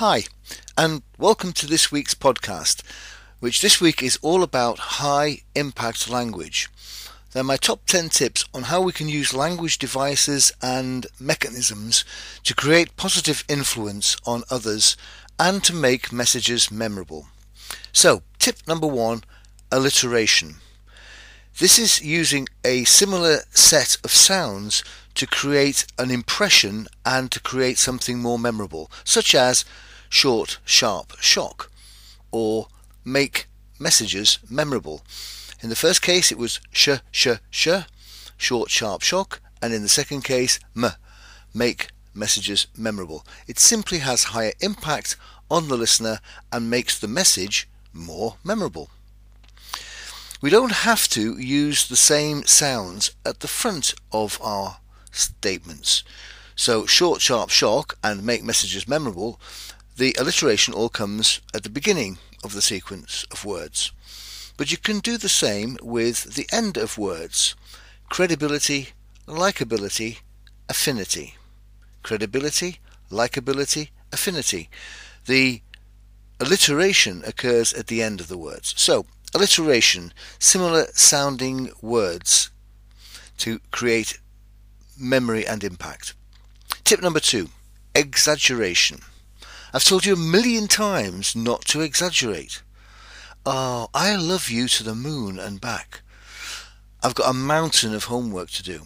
Hi, and welcome to this week's podcast, which this week is all about high impact language. They're my top 10 tips on how we can use language devices and mechanisms to create positive influence on others and to make messages memorable. So, tip number one alliteration. This is using a similar set of sounds to create an impression and to create something more memorable, such as short, sharp, shock, or make messages memorable. In the first case, it was sh, sh, sh, short, sharp, shock, and in the second case, m, make messages memorable. It simply has higher impact on the listener and makes the message more memorable. We don't have to use the same sounds at the front of our statements. So, short, sharp, shock, and make messages memorable, the alliteration all comes at the beginning of the sequence of words. But you can do the same with the end of words credibility, likability, affinity. Credibility, likability, affinity. The alliteration occurs at the end of the words. So, alliteration, similar sounding words to create memory and impact. Tip number two exaggeration. I've told you a million times not to exaggerate. Oh, I love you to the moon and back. I've got a mountain of homework to do.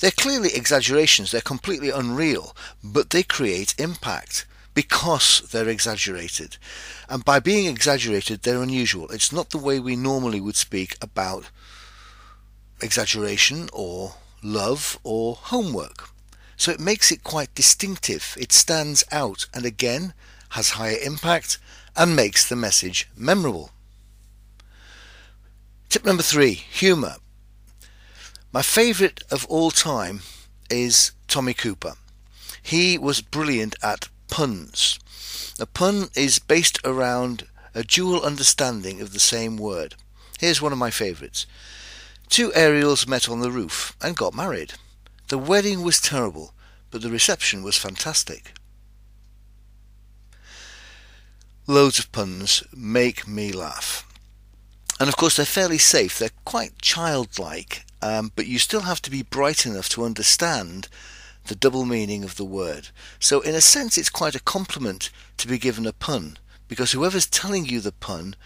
They're clearly exaggerations, they're completely unreal, but they create impact because they're exaggerated. And by being exaggerated, they're unusual. It's not the way we normally would speak about exaggeration or love, or homework. So it makes it quite distinctive. It stands out and again has higher impact and makes the message memorable. Tip number three humour. My favourite of all time is Tommy Cooper. He was brilliant at puns. A pun is based around a dual understanding of the same word. Here's one of my favourites. Two aerials met on the roof and got married. The wedding was terrible, but the reception was fantastic. Loads of puns make me laugh. And of course, they're fairly safe. They're quite childlike, um, but you still have to be bright enough to understand the double meaning of the word. So, in a sense, it's quite a compliment to be given a pun, because whoever's telling you the pun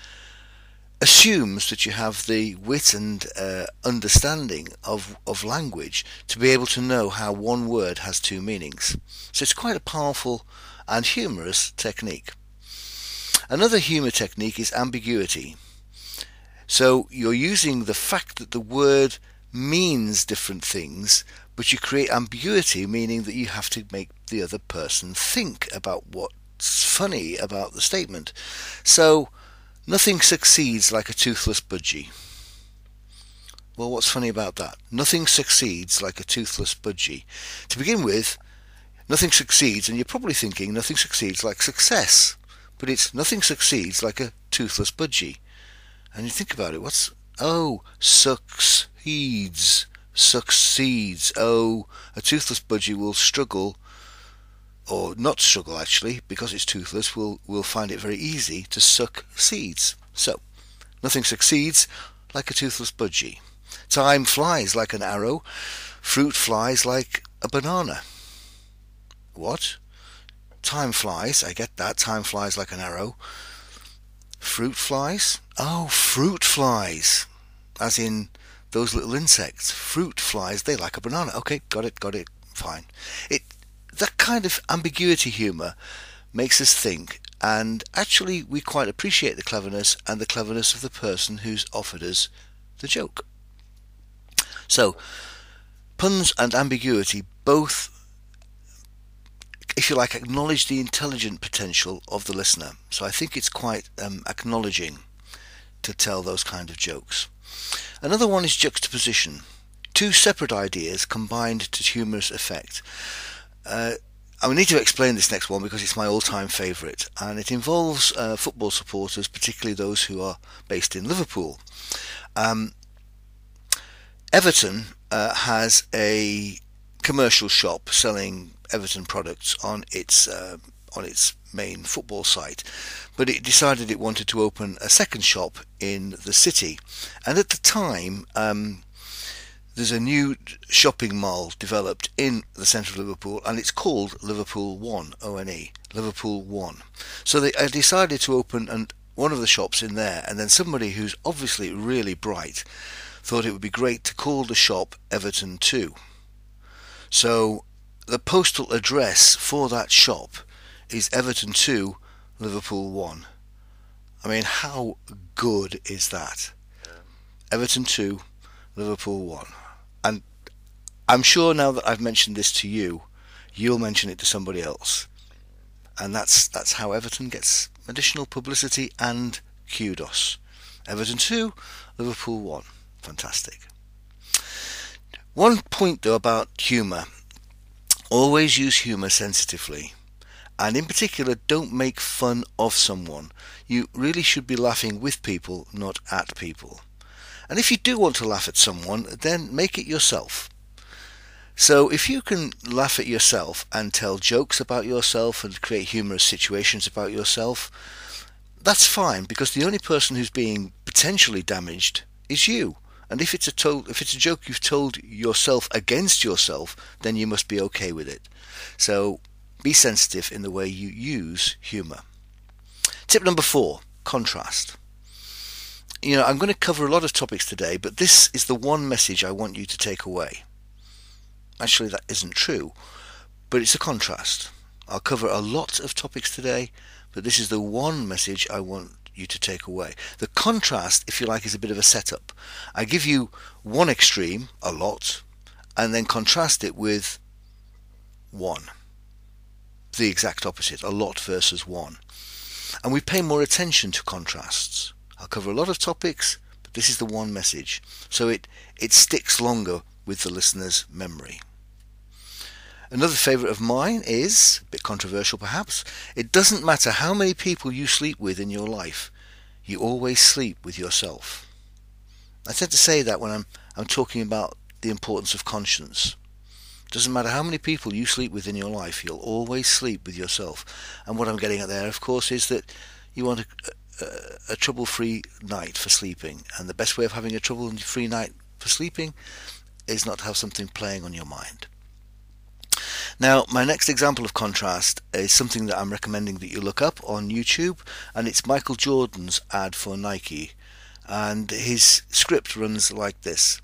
assumes that you have the wit and uh, understanding of, of language to be able to know how one word has two meanings. So it's quite a powerful and humorous technique. Another humor technique is ambiguity. So you're using the fact that the word means different things, but you create ambiguity, meaning that you have to make the other person think about what's funny about the statement. So Nothing succeeds like a toothless budgie. Well, what's funny about that? Nothing succeeds like a toothless budgie. To begin with, nothing succeeds, and you're probably thinking nothing succeeds like success, but it's nothing succeeds like a toothless budgie. And you think about it, what's oh succeeds succeeds? Oh, a toothless budgie will struggle or not struggle actually, because it's toothless, will will find it very easy to suck seeds. So, nothing succeeds like a toothless budgie. Time flies like an arrow, fruit flies like a banana. What? Time flies, I get that, time flies like an arrow. Fruit flies? Oh, fruit flies. As in those little insects. Fruit flies, they like a banana. Okay, got it, got it, fine. It that kind of ambiguity humour makes us think, and actually we quite appreciate the cleverness and the cleverness of the person who's offered us the joke. So, puns and ambiguity both, if you like, acknowledge the intelligent potential of the listener. So I think it's quite um, acknowledging to tell those kind of jokes. Another one is juxtaposition. Two separate ideas combined to humorous effect. Uh, I need to explain this next one because it's my all-time favourite, and it involves uh, football supporters, particularly those who are based in Liverpool. Um, Everton uh, has a commercial shop selling Everton products on its uh, on its main football site, but it decided it wanted to open a second shop in the city. And at the time, um, there's a new shopping mall developed in the centre of Liverpool, and it's called Liverpool One, O-N-E, Liverpool One. So they decided to open and one of the shops in there, and then somebody who's obviously really bright thought it would be great to call the shop Everton 2. So the postal address for that shop is Everton 2, Liverpool 1. I mean, how good is that? Everton 2, Liverpool 1. And I'm sure now that I've mentioned this to you, you'll mention it to somebody else. And that's that's how Everton gets additional publicity and kudos. Everton 2, Liverpool 1. Fantastic. One point though about humour. Always use humour sensitively. And in particular, don't make fun of someone. You really should be laughing with people, not at people. And if you do want to laugh at someone, then make it yourself. So if you can laugh at yourself and tell jokes about yourself and create humorous situations about yourself, that's fine because the only person who's being potentially damaged is you. And if it's a if it's a joke you've told yourself against yourself, then you must be okay with it. So be sensitive in the way you use humor. Tip number 4, contrast you know, I'm going to cover a lot of topics today, but this is the one message I want you to take away. Actually, that isn't true, but it's a contrast. I'll cover a lot of topics today, but this is the one message I want you to take away. The contrast, if you like, is a bit of a setup. I give you one extreme, a lot, and then contrast it with one. The exact opposite, a lot versus one. And we pay more attention to contrasts. I'll cover a lot of topics, but this is the one message. So it, it sticks longer with the listener's memory. Another favourite of mine is, a bit controversial perhaps, it doesn't matter how many people you sleep with in your life, you always sleep with yourself. I tend to say that when I'm, I'm talking about the importance of conscience. Doesn't matter how many people you sleep with in your life, you'll always sleep with yourself. And what I'm getting at there, of course, is that you want a, a, trouble-free night for sleeping, and the best way of having a trouble-free night for sleeping is not to have something playing on your mind. Now, my next example of contrast is something that I'm recommending that you look up on YouTube, and it's Michael Jordan's ad for Nike. And his script runs like this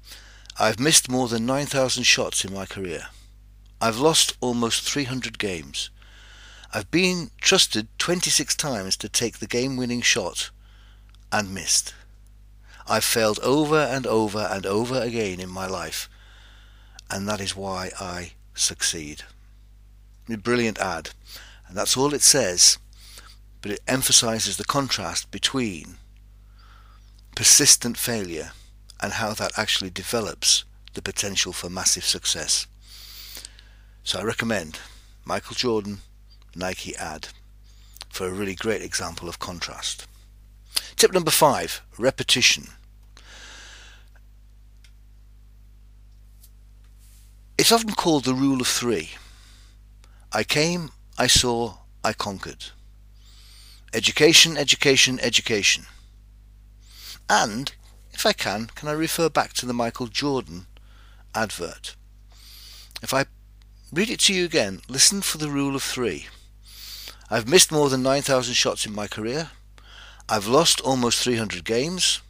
I've missed more than 9,000 shots in my career. I've lost almost 300 games. I've been trusted 26 times to take the game winning shot and missed. I've failed over and over and over again in my life, and that is why I succeed. A brilliant ad, and that's all it says, but it emphasizes the contrast between persistent failure and how that actually develops the potential for massive success. So I recommend Michael Jordan Nike ad for a really great example of contrast. Tip number five, repetition. It's often called the rule of three. I came, I saw, I conquered. Education, education, education. And, if I can, can I refer back to the Michael Jordan advert? If I read it to you again, listen for the rule of three. I've missed more than 9,000 shots in my career. I've lost almost 300 games.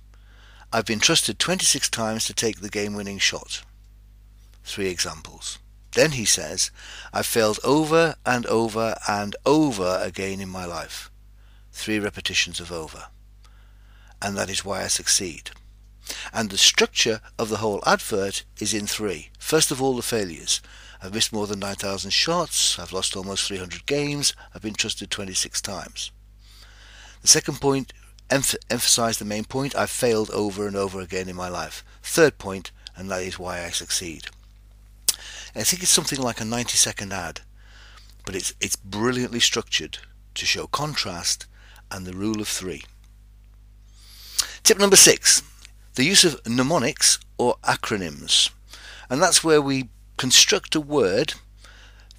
I've been trusted 26 times to take the game winning shot. Three examples. Then he says, I've failed over and over and over again in my life. Three repetitions of over. And that is why I succeed. And the structure of the whole advert is in three. First of all, the failures. I've missed more than 9,000 shots. I've lost almost 300 games. I've been trusted 26 times. The second point, emph- emphasize the main point. I've failed over and over again in my life. Third point, and that is why I succeed. I think it's something like a 90 second ad, but it's, it's brilliantly structured to show contrast and the rule of three. Tip number six, the use of mnemonics or acronyms. And that's where we construct a word,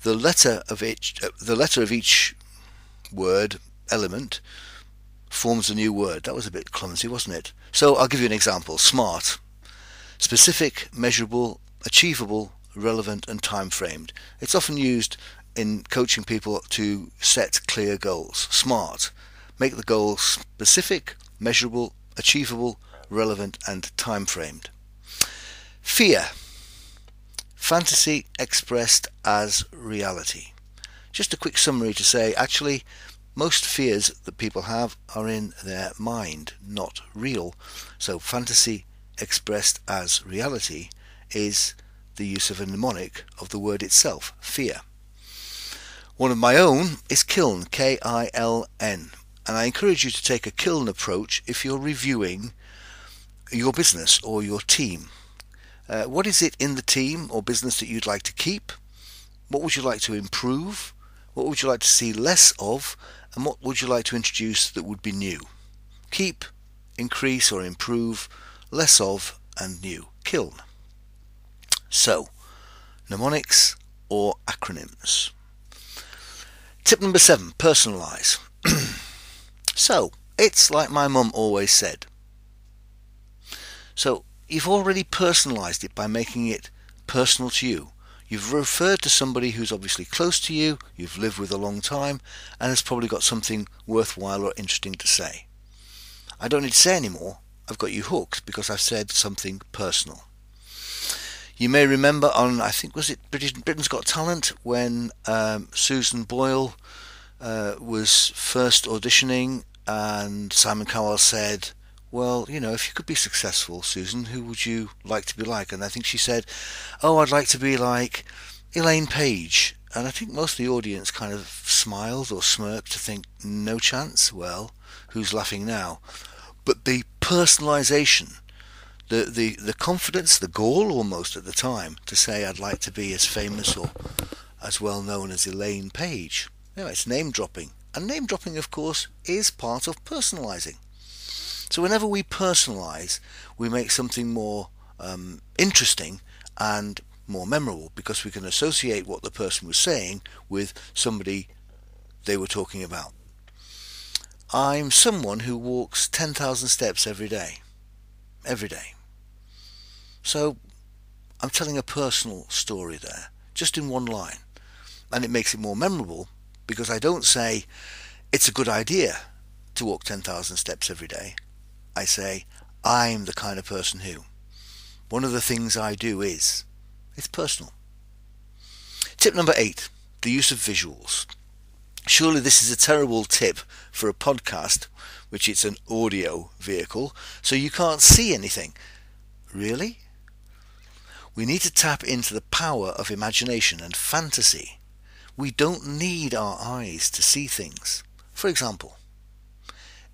the letter of each, uh, the letter of each word, element, forms a new word. That was a bit clumsy, wasn't it? So I'll give you an example. SMART. Specific, measurable, achievable, relevant and time framed. It's often used in coaching people to set clear goals. SMART. Make the goals specific, measurable, achievable, relevant and time framed. Fear. Fantasy expressed as reality. Just a quick summary to say actually most fears that people have are in their mind, not real. So fantasy expressed as reality is the use of a mnemonic of the word itself, fear. One of my own is Kiln, K-I-L-N, and I encourage you to take a Kiln approach if you're reviewing your business or your team. Uh, what is it in the team or business that you'd like to keep? What would you like to improve? What would you like to see less of? And what would you like to introduce that would be new? Keep, increase or improve, less of and new. Kiln. So, mnemonics or acronyms. Tip number seven, personalize. so, it's like my mum always said. So, you've already personalized it by making it personal to you. You've referred to somebody who's obviously close to you, you've lived with a long time, and has probably got something worthwhile or interesting to say. I don't need to say any more. I've got you hooked because I've said something personal. You may remember on, I think, was it British, Britain's Got Talent when um, Susan Boyle uh, was first auditioning and Simon Cowell said, well, you know, if you could be successful, Susan, who would you like to be like? And I think she said, oh, I'd like to be like Elaine Paige. And I think most of the audience kind of smiled or smirked to think, no chance. Well, who's laughing now? But the personalisation the, the, the confidence, the gall almost at the time to say I'd like to be as famous or as well known as Elaine Paige. You know, it's name dropping. And name dropping, of course, is part of personalizing. So whenever we personalize, we make something more um, interesting and more memorable because we can associate what the person was saying with somebody they were talking about. I'm someone who walks 10,000 steps every day. Every day. So I'm telling a personal story there, just in one line. And it makes it more memorable because I don't say it's a good idea to walk 10,000 steps every day. I say I'm the kind of person who. One of the things I do is it's personal. Tip number eight, the use of visuals. Surely this is a terrible tip for a podcast, which it's an audio vehicle, so you can't see anything. Really? We need to tap into the power of imagination and fantasy. We don't need our eyes to see things. For example,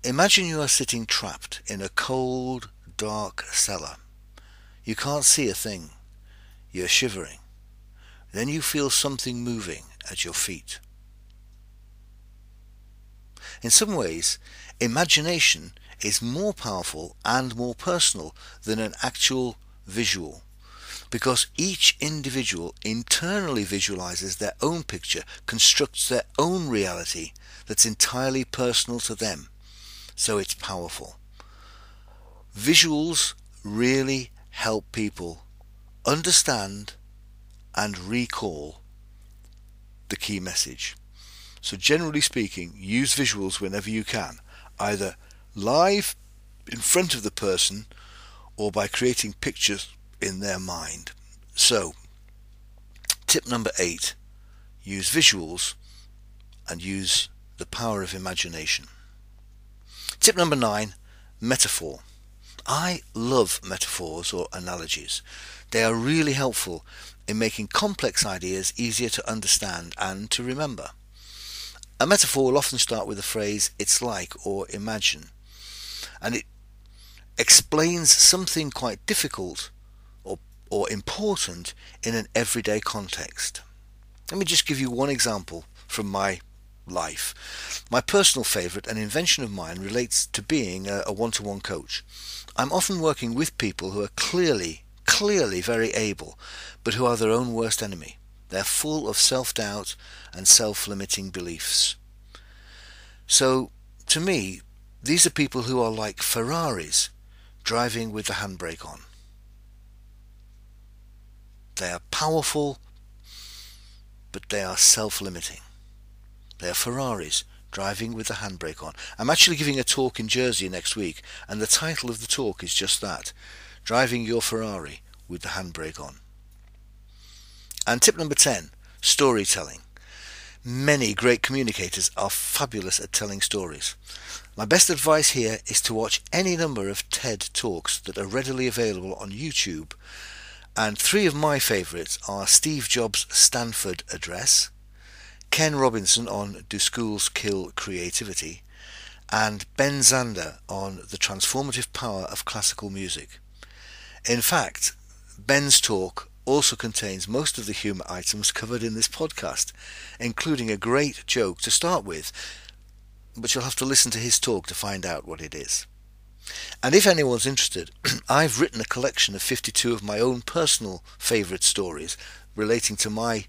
imagine you are sitting trapped in a cold, dark cellar. You can't see a thing. You're shivering. Then you feel something moving at your feet. In some ways, imagination is more powerful and more personal than an actual visual because each individual internally visualizes their own picture, constructs their own reality that's entirely personal to them. So it's powerful. Visuals really help people understand and recall the key message. So generally speaking, use visuals whenever you can, either live in front of the person or by creating pictures in their mind. So, tip number eight use visuals and use the power of imagination. Tip number nine metaphor. I love metaphors or analogies. They are really helpful in making complex ideas easier to understand and to remember. A metaphor will often start with the phrase it's like or imagine, and it explains something quite difficult or or important in an everyday context. Let me just give you one example from my life. My personal favourite, an invention of mine, relates to being a one to one coach. I'm often working with people who are clearly, clearly very able, but who are their own worst enemy. They're full of self doubt and self limiting beliefs. So, to me, these are people who are like Ferraris driving with the handbrake on. They are powerful, but they are self-limiting. They are Ferraris driving with the handbrake on. I'm actually giving a talk in Jersey next week, and the title of the talk is just that Driving Your Ferrari with the Handbrake On. And tip number 10 storytelling. Many great communicators are fabulous at telling stories. My best advice here is to watch any number of TED Talks that are readily available on YouTube. And three of my favourites are Steve Jobs' Stanford Address, Ken Robinson on Do Schools Kill Creativity, and Ben Zander on the transformative power of classical music. In fact, Ben's talk also contains most of the humour items covered in this podcast, including a great joke to start with, but you'll have to listen to his talk to find out what it is. And if anyone's interested, I've written a collection of 52 of my own personal favourite stories relating to my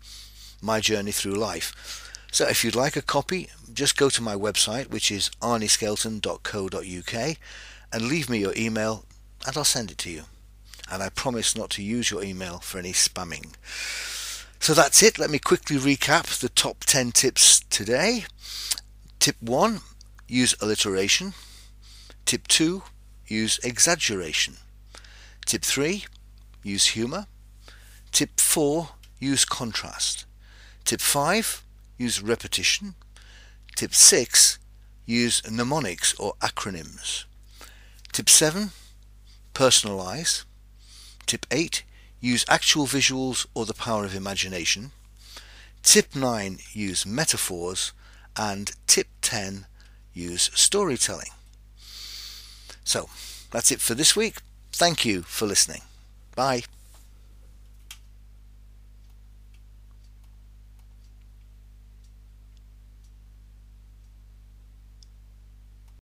my journey through life. So if you'd like a copy, just go to my website, which is arnieskelton.co.uk, and leave me your email, and I'll send it to you. And I promise not to use your email for any spamming. So that's it. Let me quickly recap the top 10 tips today. Tip 1 use alliteration. Tip 2 use exaggeration. Tip 3 use humour. Tip 4 use contrast. Tip 5 use repetition. Tip 6 use mnemonics or acronyms. Tip 7 personalize. Tip 8 use actual visuals or the power of imagination. Tip 9 use metaphors. And tip 10 use storytelling. So that's it for this week. Thank you for listening. Bye.